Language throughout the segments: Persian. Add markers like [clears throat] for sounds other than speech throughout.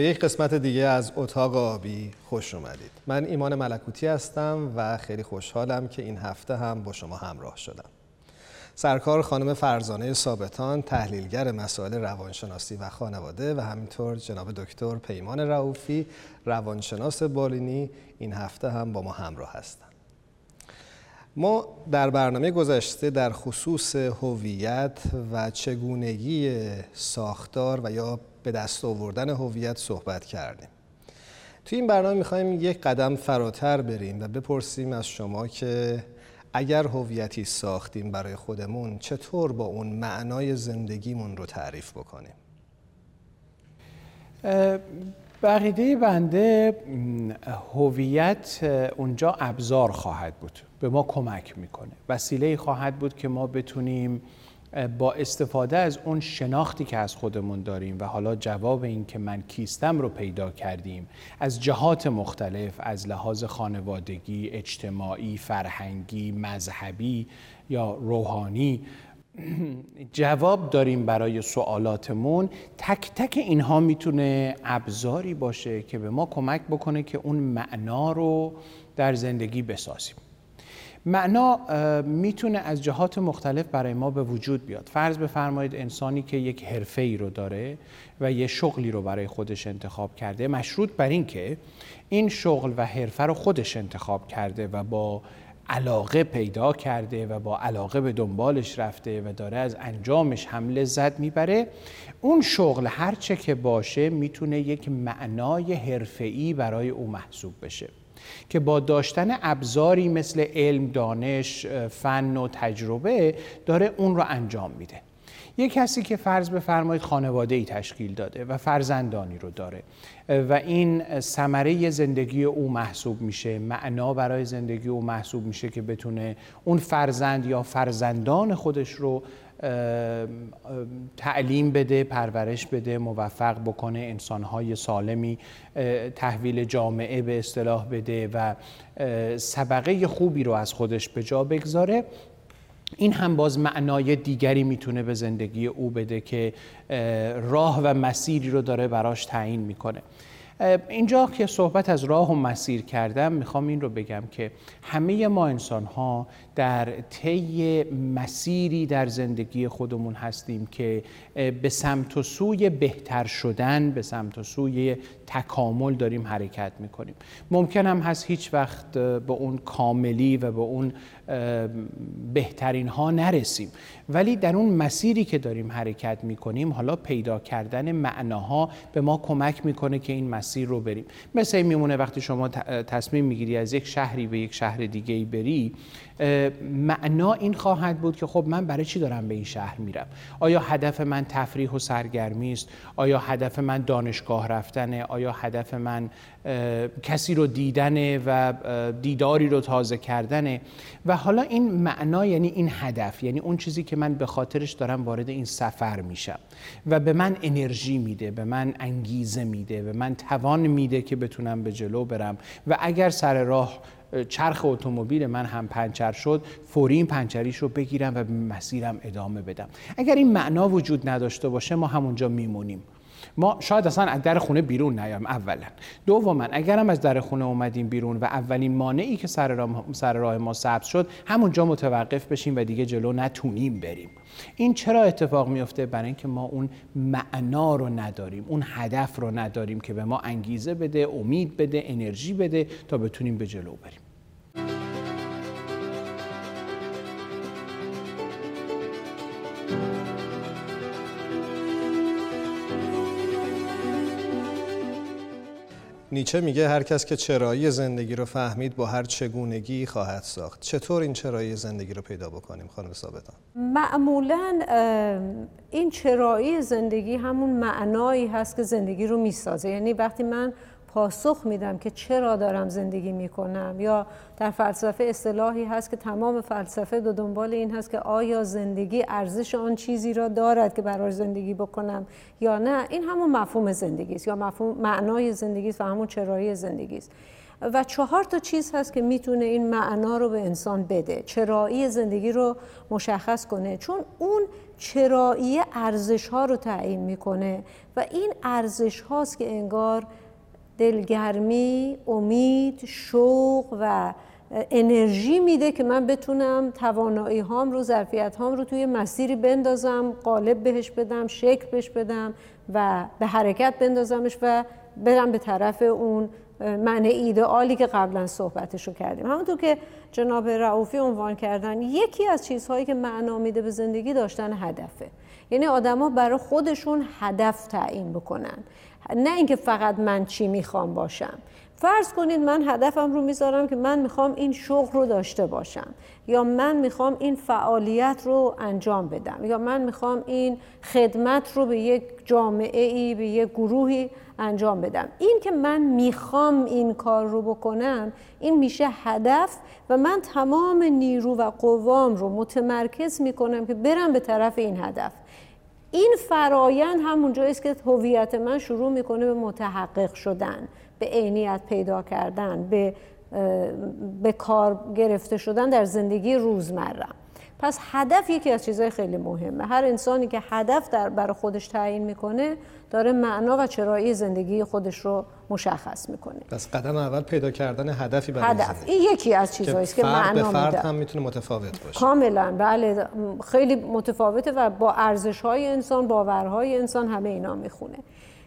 به یک قسمت دیگه از اتاق آبی خوش اومدید. من ایمان ملکوتی هستم و خیلی خوشحالم که این هفته هم با شما همراه شدم. سرکار خانم فرزانه ثابتان تحلیلگر مسائل روانشناسی و خانواده و همینطور جناب دکتر پیمان رعوفی روانشناس بالینی این هفته هم با ما همراه هستند. ما در برنامه گذشته در خصوص هویت و چگونگی ساختار و یا به دست آوردن هویت صحبت کردیم. توی این برنامه می‌خوایم یک قدم فراتر بریم و بپرسیم از شما که اگر هویتی ساختیم برای خودمون چطور با اون معنای زندگیمون رو تعریف بکنیم؟ بقیده بنده هویت اونجا ابزار خواهد بود به ما کمک می‌کنه. وسیله خواهد بود که ما بتونیم با استفاده از اون شناختی که از خودمون داریم و حالا جواب این که من کیستم رو پیدا کردیم از جهات مختلف از لحاظ خانوادگی، اجتماعی، فرهنگی، مذهبی یا روحانی [clears throat] جواب داریم برای سوالاتمون. تک تک اینها می‌تونه ابزاری باشه که به ما کمک بکنه که اون معنا رو در زندگی بسازیم. معنا می‌تونه از جهات مختلف برای ما به وجود بیاد. فرض بفرمایید انسانی که یک حرفه ای رو داره و یه شغلی رو برای خودش انتخاب کرده مشروط بر این که این شغل و حرفه رو خودش انتخاب کرده و با علاقه پیدا کرده و با علاقه به دنبالش رفته و داره از انجامش هم لذت می‌بره. اون شغل هرچه که باشه می‌تونه یک معنای حرفه‌ای برای او محسوب بشه. که با داشتن ابزاری مثل علم، دانش، فن و تجربه داره اون رو انجام میده. یک کسی که فرض بفرمایید خانواده ای تشکیل داده و فرزندانی رو داره. و این ثمره زندگی او محسوب میشه معنا برای زندگی او محسوب میشه که بتونه اون فرزند یا فرزندان خودش رو تعلیم بده پرورش بده موفق بکنه انسانهای سالمی تحویل جامعه به اصطلاح بده و سبقه خوبی رو از خودش به جا بگذاره. این هم باز معنای دیگری می‌تونه به زندگی او بده که راه و مسیری رو داره براش تعیین می‌کنه. اینجا که صحبت از راه و مسیر کردم می‌خوام این رو بگم که همه ما انسان ها در طی مسیری در زندگی خودمون هستیم که به سمت و سوی بهتر شدن به سمت و سوی تکامل داریم حرکت می‌کنیم. ممکن هم هست هیچ وقت به اون کاملی و به اون بهترین ها نرسیم. ولی در اون مسیری که داریم حرکت می‌کنیم حالا پیدا کردن معناها به ما کمک می‌کنه که این مسیر رو بریم. مثل میمونه وقتی شما تصمیم می‌گیری از یک شهری به یک شهر دیگه ای بری معنا این خواهد بود که خب من برای چی دارم به این شهر میرم؟ آیا هدف من تفریح و سرگرمی است؟ آیا هدف من دانشگاه رفتنه؟ آیا هدف من کسی رو دیدنه و دیداری رو تازه کردنه؟ و حالا این معنا یعنی این هدف یعنی اون چیزی که من به خاطرش دارم وارد این سفر میشم. و به من انرژی میده به من انگیزه میده به من توان میده که بتونم به جلو برم. و اگر سر راه چرخ اتومبیل من هم پنچر شد فوری این پنچریش رو بگیرم و به مسیرم ادامه بدم. اگر این معنا وجود نداشته باشه ما همونجا میمونیم. ما شاید اصلا از در خونه بیرون نیام اولا. دوما اگرم از در خونه اومدیم بیرون و اولین مانعی که سر راه, سر راه ما سبز شد همونجا متوقف بشیم و دیگه جلو نتونیم بریم. این چرا اتفاق میفته برای اینکه ما اون معنا رو نداریم اون هدف رو نداریم که به ما انگیزه بده امید بده انرژی بده تا بتونیم به جلو بریم. نیچه میگه هر کس که چرایی زندگی رو فهمید با هر چگونگی خواهد ساخت. چطور این چرایی زندگی رو پیدا بکنیم خانم ثابتان معمولا این چرایی زندگی همون معنایی هست که زندگی رو می‌سازه. یعنی وقتی من پاسخ میدم که چرا دارم زندگی می‌کنم. یا در فلسفه اصطلاحی هست که تمام فلسفه دو دنبال این هست که آیا زندگی ارزش آن چیزی را دارد که برای زندگی بکنم یا نه. این همون مفهوم زندگی است یا مفهوم معنای زندگی است و همون چرایی زندگی است. و چهار تا چیز هست که می‌تونه این معنا رو به انسان بده چرایی زندگی رو مشخص کنه. چون اون چرایی ارزش ها رو تعیین می‌کنه و این ارزش هاست که انگار دلگرمی، امید، شوق و انرژی میده که من بتونم توانایی هام رو ظرفیت هام رو توی مسیری بندازم قالب بهش بدم شکل بهش بدم و به حرکت بندازمش و برم به طرف اون معنی ایدئالی که قبلا صحبتش رو کردیم. همونطور که جناب رعوفی عنوان کردن یکی از چیزهایی که معنا میده به زندگی داشتن هدفه. یعنی آدما برای خودشون هدف تعیین بکنن. نه اینکه فقط من چی می‌خوام باشم. فرض کنید من هدفم رو می‌ذارم که من می‌خوام این شغل رو داشته باشم. یا من می‌خوام این فعالیت رو انجام بدم. یا من می‌خوام این خدمت رو به یک جامعه ای به یک گروهی انجام بدم. این که من می‌خوام این کار رو بکنم این میشه هدف و من تمام نیرو و قوام رو متمرکز می‌کنم که برم به طرف این هدف. این فرایند همونجایی است که هویت من شروع می‌کنه به متحقق شدن به عینیت پیدا کردن به به کار گرفته شدن در زندگی روزمره. پس هدف یکی از چیزهای خیلی مهمه. هر انسانی که هدف در برای خودش تعیین می‌کنه داره معنا و چرایی زندگی خودش رو مشخص می‌کنه. پس قدم اول پیدا کردن هدفی برای هدف. زندگی. این یکی از چیزهایی که, که معنا به فرد هم می‌تونه متفاوت باشه. کاملا. بله خیلی متفاوته و با ارزش های انسان باورهای انسان همه اینا می‌خونه.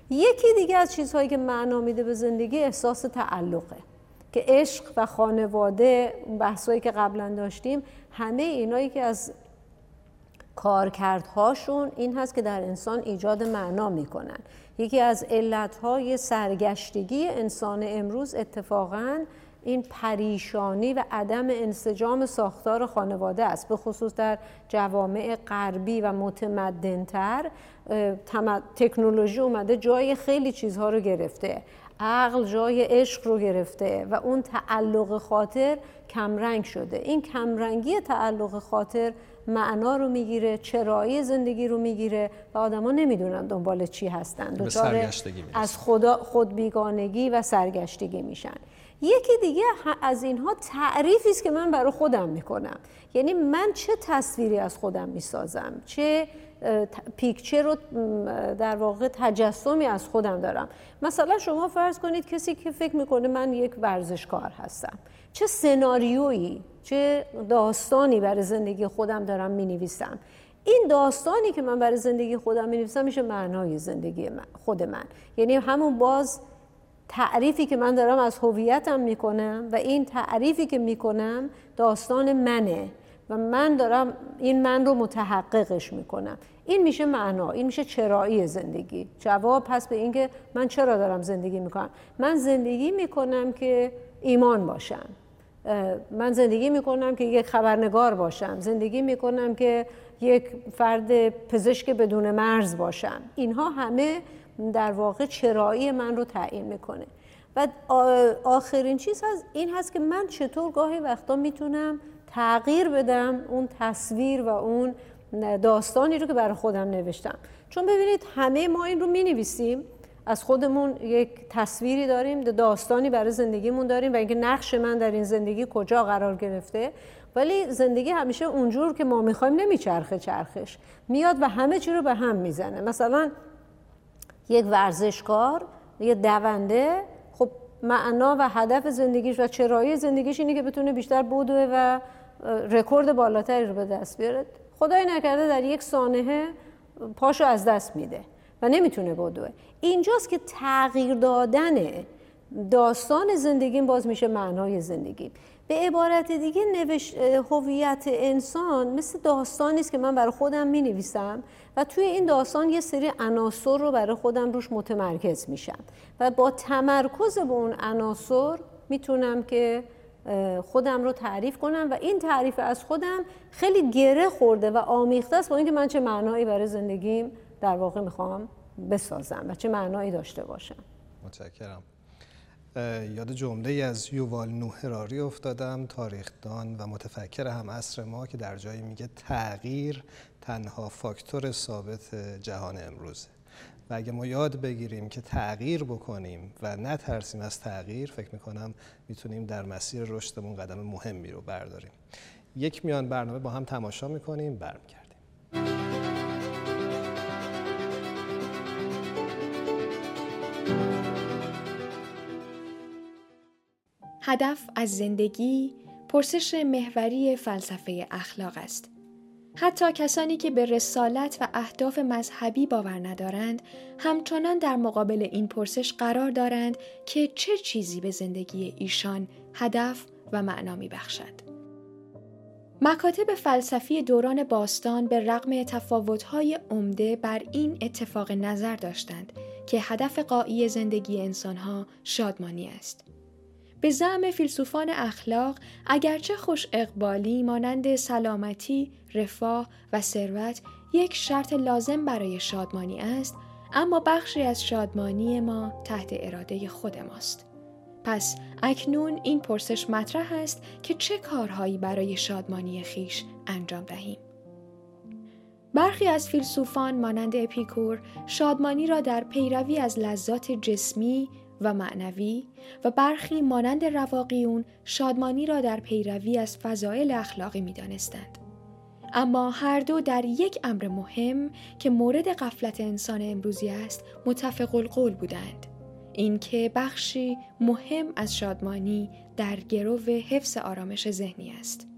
یکی دیگه از چیزهایی که معنا میده به زندگی احساس تعلقه. که عشق و خانواده بحثایی که قبلا داشتیم همه اینایی که از کارکردهاشون این هست که در انسان ایجاد معنا می‌کنن. یکی از علتهای سرگشتگی انسان امروز اتفاقا این پریشانی و عدم انسجام ساختار خانواده است. به خصوص در جوامع غربی و متمدنتر تکنولوژی اومده جای خیلی چیزها رو گرفته. عقل جای عشق رو گرفته و اون تعلق خاطر کمرنگ شده. این کمرنگی تعلق خاطر معنا رو می‌گیره چرایی زندگی رو می‌گیره و آدما نمی‌دونن دنبال چی هستن. دچار از خدا خودبیگانگی و سرگشتگی میشن. یکی دیگه از اینها تعریفی است که من برای خودم می‌کنم. یعنی من چه تصویری از خودم می‌سازم؟ چه پیکچه رو در واقع تجسمی از خودم دارم. مثلا شما فرض کنید کسی که فکر می‌کنه من یک ورزشکار هستم. چه سناریویی چه داستانی برای زندگی خودم دارم می نویسم این داستانی که من برای زندگی خودم می نویسم میشه معنای زندگی من خود من. یعنی همون باز تعریفی که من دارم از هویتم می‌کنم و این تعریفی که می‌کنم داستان منه و من دارم این من رو متحققش می‌کنم. این میشه معنا این میشه چرایی زندگی. جواب پس به اینکه من چرا دارم زندگی می‌کنم؟ من زندگی می‌کنم که ایمان باشم. من زندگی می‌کنم که یک خبرنگار باشم. زندگی می‌کنم که یک فرد پزشک بدون مرز باشم. اینها همه در واقع چرایی من رو تعیین می‌کنه. و آخرین چیز هست این هست که من چطور گاهی وقتا می‌تونم تغییر بدم اون تصویر و اون داستانی رو که برای خودم نوشتم. چون ببینید همه ما این رو می نویسیم از خودمون یک تصویری داریم داستانی برای زندگیمون داریم و اینکه نقش من در این زندگی کجا قرار گرفته. ولی زندگی همیشه اونجور که ما می‌خوایم نمیچرخه چرخش. میاد و همه چی رو به هم می‌زنه. مثلا یک ورزشکار یه دونده. خب معنا و هدف زندگیش و چرایی زندگیش اینه که بتونه بیشتر بدوه و رکورد بالاتری رو به دست بیاره. خدای نکرده در یک سانحه پاشو از دست میده و نمی‌تونه بدوه. اینجاست که تغییر دادن داستان زندگیم باز میشه معنای زندگی به عبارت دیگه هویت انسان مثل داستانی است که من برای خودم می نویسم و توی این داستان یه سری عناصر رو برای خودم روش متمرکز میشم. و با تمرکز به اون عناصر می‌تونم که خودم رو تعریف کنم و این تعریف از خودم خیلی گره خورده و آمیخته است با اینکه من چه معنایی برای زندگیم در واقع می‌خوام بسازم و چه معنایی داشته باشم. متشکرم. یاد جمله از یووال نوهراری افتادم تاریخدان و متفکر هم عصر ما که در جایی میگه تغییر تنها فاکتور ثابت جهان امروزه. و اگه ما یاد بگیریم که تغییر بکنیم و نترسیم از تغییر فکر می‌کنم می‌تونیم در مسیر رشدمون قدم مهمی رو برداریم یک میان برنامه با هم تماشا می‌کنیم برمیگردیم هدف از زندگی پرسش محوری فلسفه اخلاق است. حتی کسانی که به رسالت و اهداف مذهبی باور ندارند همچنان در مقابل این پرسش قرار دارند که چه چیزی به زندگی ایشان هدف و معنا می بخشد. مکاتب فلسفی دوران باستان به رغم تفاوت‌های عمده بر این اتفاق نظر داشتند که هدف قایی زندگی انسانها شادمانی است. به زعم فیلسوفان اخلاق اگرچه خوش اقبالی مانند سلامتی، رفاه و ثروت یک شرط لازم برای شادمانی است اما بخشی از شادمانی ما تحت اراده خود ماست. پس اکنون این پرسش مطرح است که چه کارهایی برای شادمانی خیش انجام دهیم. برخی از فیلسوفان مانند اپیکور شادمانی را در پیروی از لذات جسمی و معنوی و برخی مانند رواقیون شادمانی را در پیروی از فضایل اخلاقی می دانستند. اما هر دو در یک امر مهم که مورد قفلت انسان امروزی است متفق القول بودند. اینکه بخشی مهم از شادمانی در گرو حفظ آرامش ذهنی است.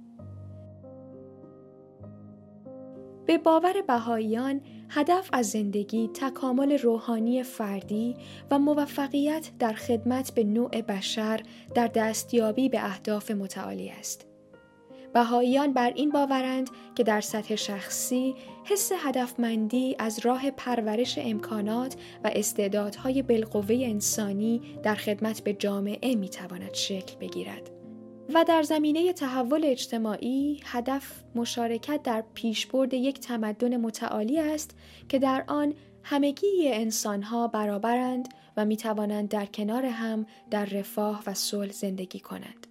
به باور بهاییان هدف از زندگی تکامل روحانی فردی و موفقیت در خدمت به نوع بشر در دستیابی به اهداف متعالی است. بهاییان بر این باورند که در سطح شخصی حس هدفمندی از راه پرورش امکانات و استعدادهای بالقوه انسانی در خدمت به جامعه می‌تواند شکل بگیرد. و در زمینه تحول اجتماعی هدف مشارکت در پیشبرد یک تمدن متعالی است که در آن همگی انسانها برابرند و می توانند در کنار هم در رفاه و صلح زندگی کنند.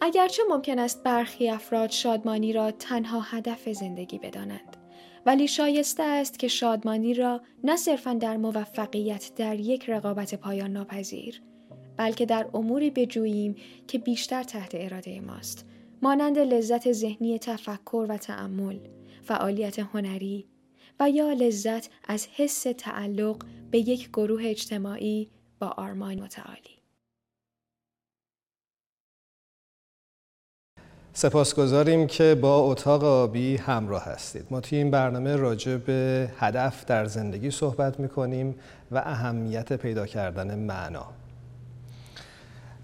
اگرچه ممکن است برخی افراد شادمانی را تنها هدف زندگی بدانند ولی شایسته است که شادمانی را نه صرفا در موفقیت در یک رقابت پایان ناپذیر بلکه در اموری بجوییم که بیشتر تحت اراده ماست. مانند لذت ذهنی تفکر و تعمل فعالیت هنری و یا لذت از حس تعلق به یک گروه اجتماعی با آرمان متعالی. سپاسگزاریم که با اتاق آبی همراه هستید. ما توی این برنامه راجع به هدف در زندگی صحبت می‌کنیم و اهمیت پیدا کردن معنا.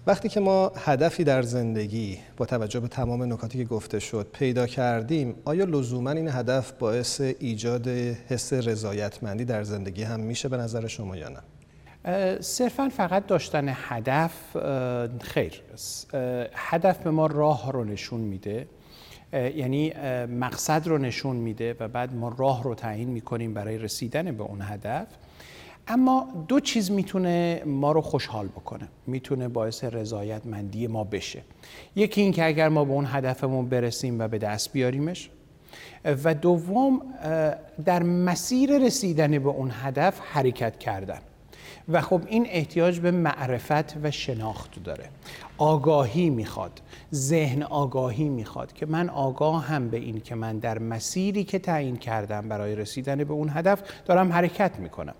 وقتی که ما هدفی در زندگی با توجه به تمام نکاتی که گفته شد پیدا کردیم آیا لزوما این هدف باعث ایجاد حس رضایتمندی در زندگی هم میشه به نظر شما یا نه؟ صرفا فقط داشتن هدف خیر. هدف به ما راه رو نشون میده. یعنی مقصد رو نشون میده و بعد ما راه رو تعیین می‌کنیم برای رسیدن به اون هدف. اما دو چیز می‌تونه ما رو خوشحال بکنه. می‌تونه باعث رضایتمندی ما بشه. یکی این که اگر ما به اون هدفمون برسیم و به دست بیاریمش. و دوم در مسیر رسیدن به اون هدف حرکت کردن. و خب این احتیاج به معرفت و شناخت داره. آگاهی می‌خواد. ذهن آگاهی می‌خواد که من آگاه هم به این که من در مسیری که تعیین کردم برای رسیدن به اون هدف دارم حرکت می‌کنم.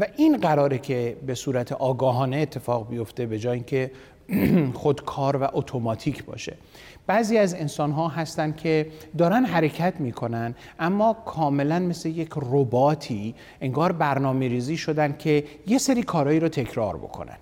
و این قراره که به صورت آگاهانه اتفاق بیفته به جای اینکه [clears throat] خودکار و اتوماتیک باشه. بعضی از انسان ها هستن که دارن حرکت می‌کنن اما کاملا مثل یک رباتی انگار برنامه ریزی شدن که یه سری کارهایی رو تکرار بکنن.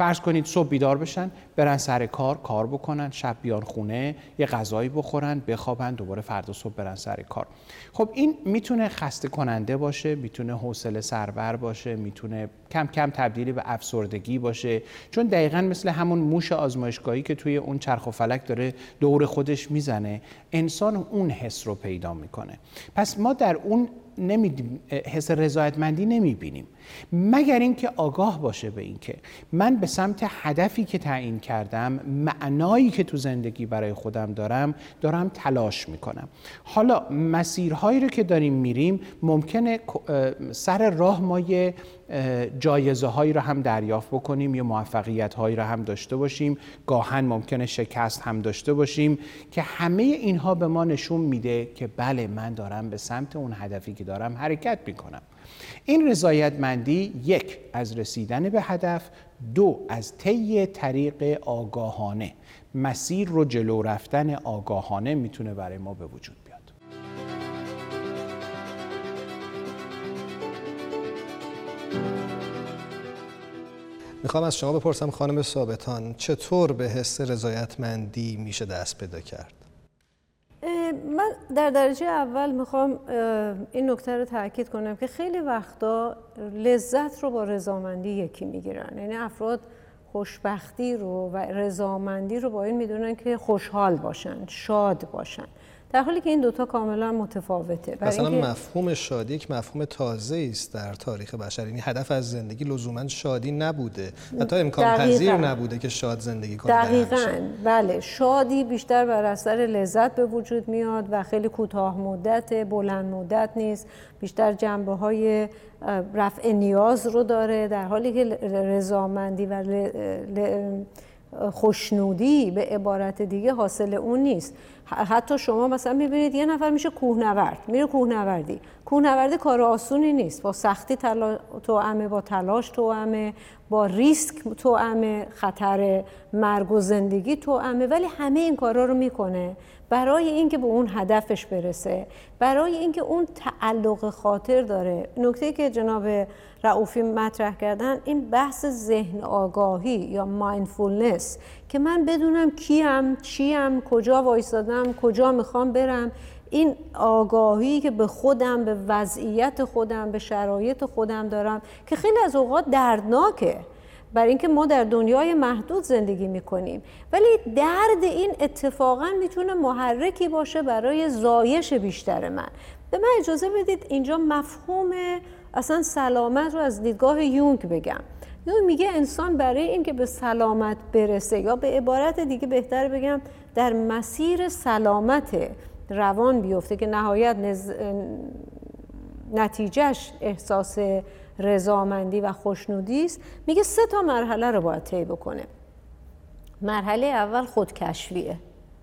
فرض کنید صبح بیدار بشن برن سر کار کار بکنن شب بیان خونه یه غذایی بخورن بخوابن دوباره فردا صبح برن سر کار. خب این می‌تونه خسته کننده باشه می‌تونه حوصله سربر باشه می‌تونه کم کم تبدیلی به افسردگی باشه. چون دقیقا مثل همون موش آزمایشگاهی که توی اون چرخ و فلک داره دور خودش می‌زنه انسان اون حس رو پیدا می‌کنه. پس ما در اون نمیدیم حس رضایتمندی نمی‌بینیم. مگر اینکه آگاه باشه به اینکه من به سمت هدفی که تعیین کردم معنایی که تو زندگی برای خودم دارم دارم تلاش می‌کنم. حالا مسیرهایی رو که داریم میریم ممکنه سر راه ما یه جایزه هایی رو هم دریافت بکنیم یا موفقیت هایی رو هم داشته باشیم. گاهن ممکنه شکست هم داشته باشیم که همه اینها به ما نشون میده که بله من دارم به سمت اون هدفی که دارم حرکت می‌کنم. این رضایتمندی یک از رسیدن به هدف دو از طی طریق آگاهانه. مسیر رو جلو رفتن آگاهانه می‌تونه برای ما به وجود بیاد. می‌خوام از شما بپرسم خانم ثابتان چطور به حس رضایتمندی میشه دست پیدا کرد؟ در درجه اول می‌خوام این نکته رو تاکید کنم که خیلی وقتا لذت رو با رضامندی یکی می‌گیرن. یعنی افراد خوشبختی رو و رضامندی رو با این می‌دونن که خوشحال باشن شاد باشن. در حالی که این دوتا کاملا متفاوته. مثلا مفهوم شادی یک مفهوم تازه است در تاریخ بشر. یعنی هدف از زندگی لزوما شادی نبوده. حتی امکان پذیر نبوده که شاد زندگی کنه دقیقا. بله شادی بیشتر بر اثر لذت به وجود میاد و خیلی کوتاه مدت بلند مدت نیست. بیشتر جنبه های رفع نیاز رو داره. در حالی که رضامندی و خوشنودی به عبارت دیگه حاصل اون نیست. حتی شما مثلا می‌بینید یه نفر میشه کوهنورد میره کوهنوردی. کوهنوردی کار آسونی نیست. با سختی توامه با تلاش توامه با ریسک توامه خطر مرگ و زندگی توامه ولی همه این کارا رو می‌کنه. برای اینکه به اون هدفش برسه برای اینکه اون تعلق خاطر داره. نکته که جناب رعوفی مطرح کردن این بحث ذهن آگاهی یا مایندفولنس که من بدونم کیم چیم کجا وایستادم کجا می‌خوام برم این آگاهی که به خودم به وضعیت خودم به شرایط خودم دارم که خیلی از اوقات دردناکه. برای اینکه ما در دنیای محدود زندگی می‌کنیم. ولی درد این اتفاقا می‌تونه محرکی باشه برای زایش بیشتر من. به من اجازه بدید اینجا مفهوم اصلا سلامت رو از دیدگاه یونگ بگم. یونگ میگه انسان برای اینکه به سلامت برسه یا به عبارت دیگه بهتر بگم در مسیر سلامت روان بیفته که نهایت نز... نتیجهش احساس رضامندی و خوشنودی است. میگه سه تا مرحله رو باید طی بکنه. مرحله اول خودکشفیه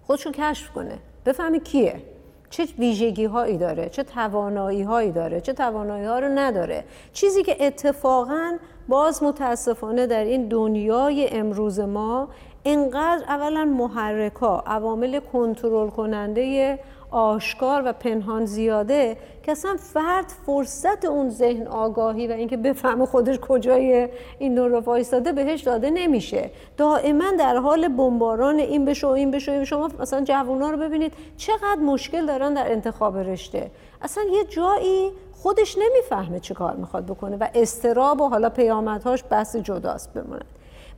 خودشو کشف کنه. بفهمه کیه؟ چه ویژگی هایی داره؟ چه توانایی هایی داره؟ چه توانایی ها رو نداره؟ چیزی که اتفاقا باز متاسفانه در این دنیای امروز ما انقدر اولا محرکا عوامل کنترل کننده آشکار و پنهان زیاده که اصلا فرد فرصت اون ذهن آگاهی و اینکه بفهمه خودش کجای این نور رو وایستاده بهش داده نمیشه. دائما در حال بمباران این بشه و این بشه این شما مثلا جوونا رو ببینید چقدر مشکل دارن در انتخاب رشته. اصلا یه جایی خودش نمی‌فهمه چه کار می‌خواد بکنه و استراب و حالا پیامدهاش بحث جداست بمونه.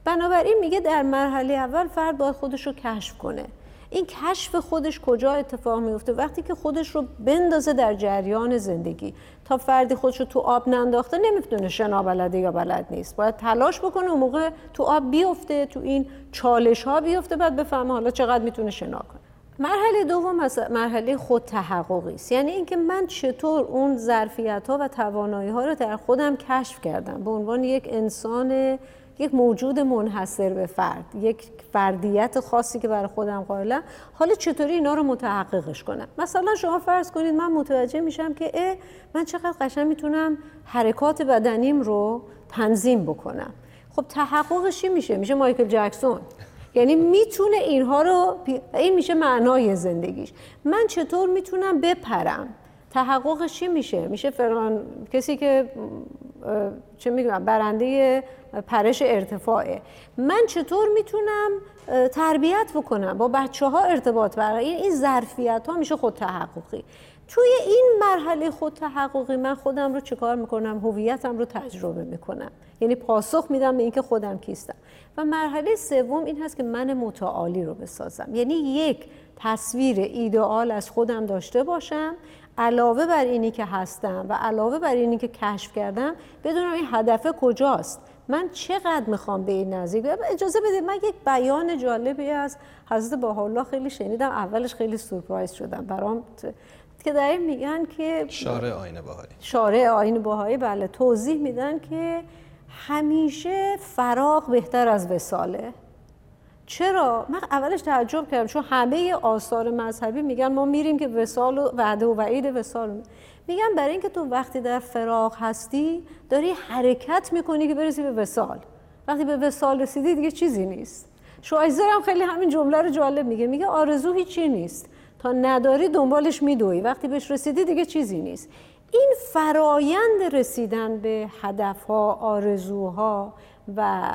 بنابراین میگه در مرحله اول فرد باید خودش رو کشف کنه. این کشف خودش کجا اتفاق میفته وقتی که خودش رو بندازه در جریان زندگی تا فردی خودش رو تو آب ننداخته نمی‌تونه شنا بلده یا بلد نیست. باید تلاش بکنه اون موقع تو آب بیفته تو این چالش ها بیفته بعد بفهمه حالا چقدر می‌تونه شنا کنه. مرحله دوم مرحله خود تحققی است. یعنی اینکه من چطور اون ظرفیت ها و توانایی ها رو در خودم کشف کردم. به عنوان یک انسان یک موجود منحصر به فرد یک فردیت خاصی که برای خودم قائلم. حالا چطوری اینا رو متحققش کنم؟ مثلا شما فرض کنید من متوجه میشم که اه من چقدر قشنگ می‌تونم حرکات بدنیم رو تنظیم بکنم. خب تحققش میشه؟ میشه مایکل جکسون. یعنی می‌تونه اینها رو این میشه معنای زندگیش. من چطور می‌تونم بپرم؟ تحققش چی میشه؟ میشه فلان کسی که چه میگم برنده پرش ارتفاعه. من چطور می‌تونم تربیت بکنم؟ با بچه ها ارتباط برقرار این ظرفیت ها میشه خود تحققی. توی این مرحله خود تحققی من خودم رو چکار می‌کنم؟ هویتم رو تجربه می‌کنم. یعنی پاسخ میدم به اینکه خودم کیستم. و مرحله سوم این هست که من متعالی رو بسازم. یعنی یک تصویر ایدئال از خودم داشته باشم علاوه بر اینی که هستم و علاوه بر اینی که کشف کردم بدونم این هدف کجاست؟ من چقدر می‌خوام به این نزدیک اجازه بدید من یک بیان جالبی از حضرت الله خیلی شنیدم اولش خیلی سورپرایز شدم برام. که در میگن که شارع آین باهایی شارع آین باهایی بله توضیح میدن که همیشه فراغ بهتر از وساله. چرا؟ من اولش تعجب کردم چون همه آثار مذهبی میگن ما میریم که وسال و وعده و وعید وسال میگن برای اینکه تو وقتی در فراغ هستی داری حرکت می‌کنی که برسی به وسال وقتی به وسال رسیدی دیگه چیزی نیست. شوایزر هم خیلی همین جمله رو جالب میگه. میگه آرزو هیچی نیست. تا نداری دنبالش میدوی. وقتی بهش رسیدی دیگه چیزی نیست. این فرایند رسیدن به هدفها آرزوها و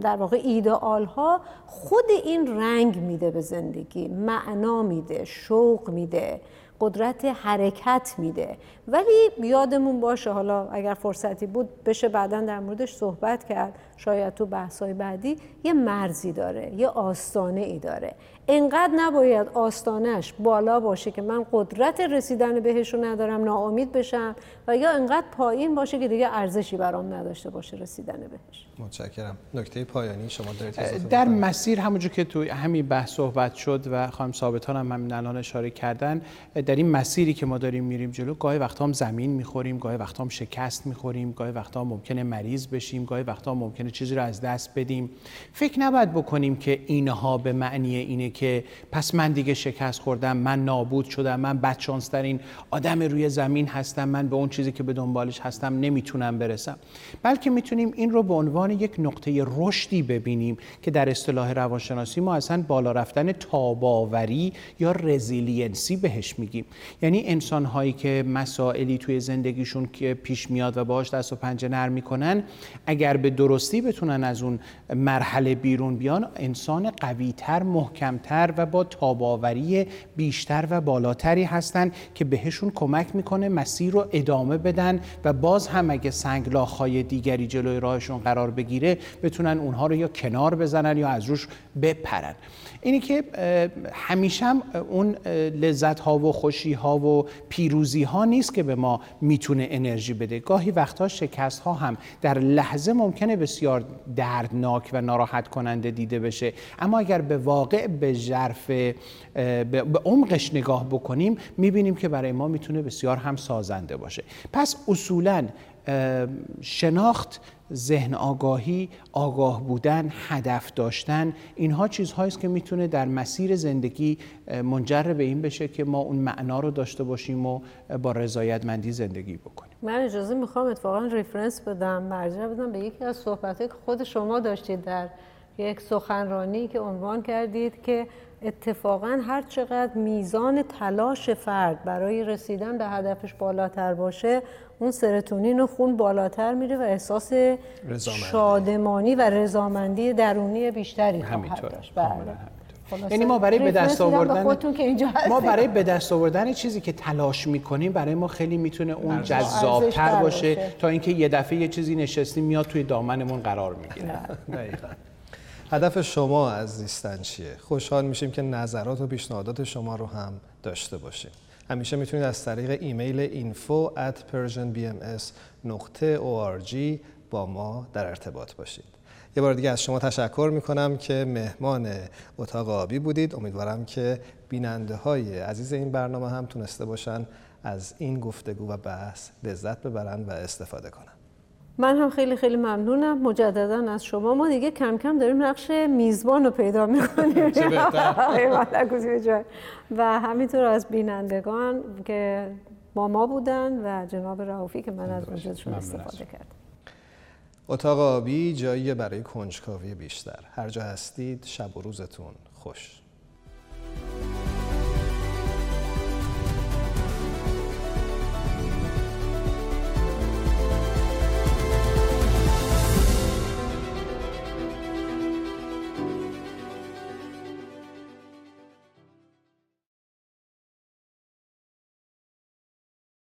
در واقع ایدئال ها خود این رنگ میده به زندگی معنا میده شوق میده قدرت حرکت میده. ولی یادمون باشه حالا اگر فرصتی بود بشه بعدا در موردش صحبت کرد شاید تو بحثای بعدی یه مرزی داره یه آستانه ای داره. انقدر نباید آستانش بالا باشه که من قدرت رسیدن بهش رو ندارم ناامید بشم و یا انقدر پایین باشه که دیگه ارزشی برام نداشته باشه رسیدن بهش. متشکرم. نکته پایانی شما دارید در مسیر همونجور که تو همین بحث صحبت شد و خانم ثابتان هم همین الان اشاره کردن در این مسیری که ما داریم میریم جلو گاهی وقتا هم زمین می‌خوریم گاهی وقتا هم شکست می‌خوریم گاهی وقتا ممکنه مریض بشیم گاهی وقتا ممکنه چیزی رو از دست بدیم. فکر نباید بکنیم که اینها به معنی اینه که پس من دیگه شکست خوردم من نابود شدم من بدشانسترین آدم روی زمین هستم من به اون چیزی که به دنبالش هستم نمی‌تونم برسم. بلکه می‌تونیم این رو به عنوان یک نقطه رشدی ببینیم که در اصطلاح روانشناسی ما اصلا بالا رفتن تاباوری یا resiliency بهش میگیم. یعنی انسان هایی که مسائلی توی زندگیشون که پیش میاد و باهاش دست و پنجه نرم می‌کنن اگر به درستی بتونن از اون مرحله بیرون بیان انسان قویتر محکمتر و با تاب‌آوری بیشتر و بالاتری هستند که بهشون کمک می‌کنه مسیر رو ادامه بدن و باز هم اگه سنگلاخهای دیگری جلوی راهشون قرار بگیره بتونن اونها رو یا کنار بزنن یا از روش بپرن. اینی که همیشه هم اون لذت ها و خوشی ها و پیروزی ها نیست که به ما می‌تونه انرژی بده. گاهی وقتها شکست ها هم در لحظه ممکنه بسیار دردناک و ناراحت کننده دیده بشه. اما اگر به واقع به ژرف به عمقش نگاه بکنیم می‌بینیم که برای ما می‌تونه بسیار هم سازنده باشه. پس اصولا شناخت ذهن آگاهی آگاه بودن هدف داشتن اینها چیزهایی است که می‌تونه در مسیر زندگی منجر به این بشه که ما اون معنا رو داشته باشیم و با رضایتمندی زندگی بکنیم. من اجازه می‌خوام اتفاقا ریفرنس بدم مرجع بدم به یکی از صحبت‌های که خود شما داشتید در یک سخنرانی که عنوان کردید که اتفاقا هر چقدر میزان تلاش فرد برای رسیدن به هدفش بالاتر باشه اون سرتونین و خون بالاتر میره و احساس شادمانی و رضامندی درونی بیشتری خواهد داشت. بله. یعنی ما برای به دست آوردن ما برای به دست آوردن چیزی که تلاش می‌کنیم برای ما خیلی می‌تونه اون جذابتر باشه تا اینکه یه دفعه یه چیزی نشستیم میاد توی دامنمون قرار می‌گیره. هدف شما از زیستن چیه؟ خوشحال میشیم که نظرات و پیشنهادات شما رو هم داشته باشیم. همیشه می‌تونید از طریق ایمیل info at با ما در ارتباط باشید. یه بار دیگه از شما تشکر می‌کنم که مهمان اتاق آبی بودید. امیدوارم که بیننده های عزیز این برنامه هم تونسته باشن از این گفتگو و بحث لذت ببرن و استفاده کنن. من هم خیلی خیلی ممنونم. مجددا از شما. ما دیگه کم کم داریم نقش میزبان رو پیدا می‌کنیم. و همینطور از بینندگان که با ما بودن و جناب رعوفی که من از وجودشون استفاده کردم. اتاق آبی جایی برای کنجکاوی بیشتر. هر جا هستید شب و روزتون خوش.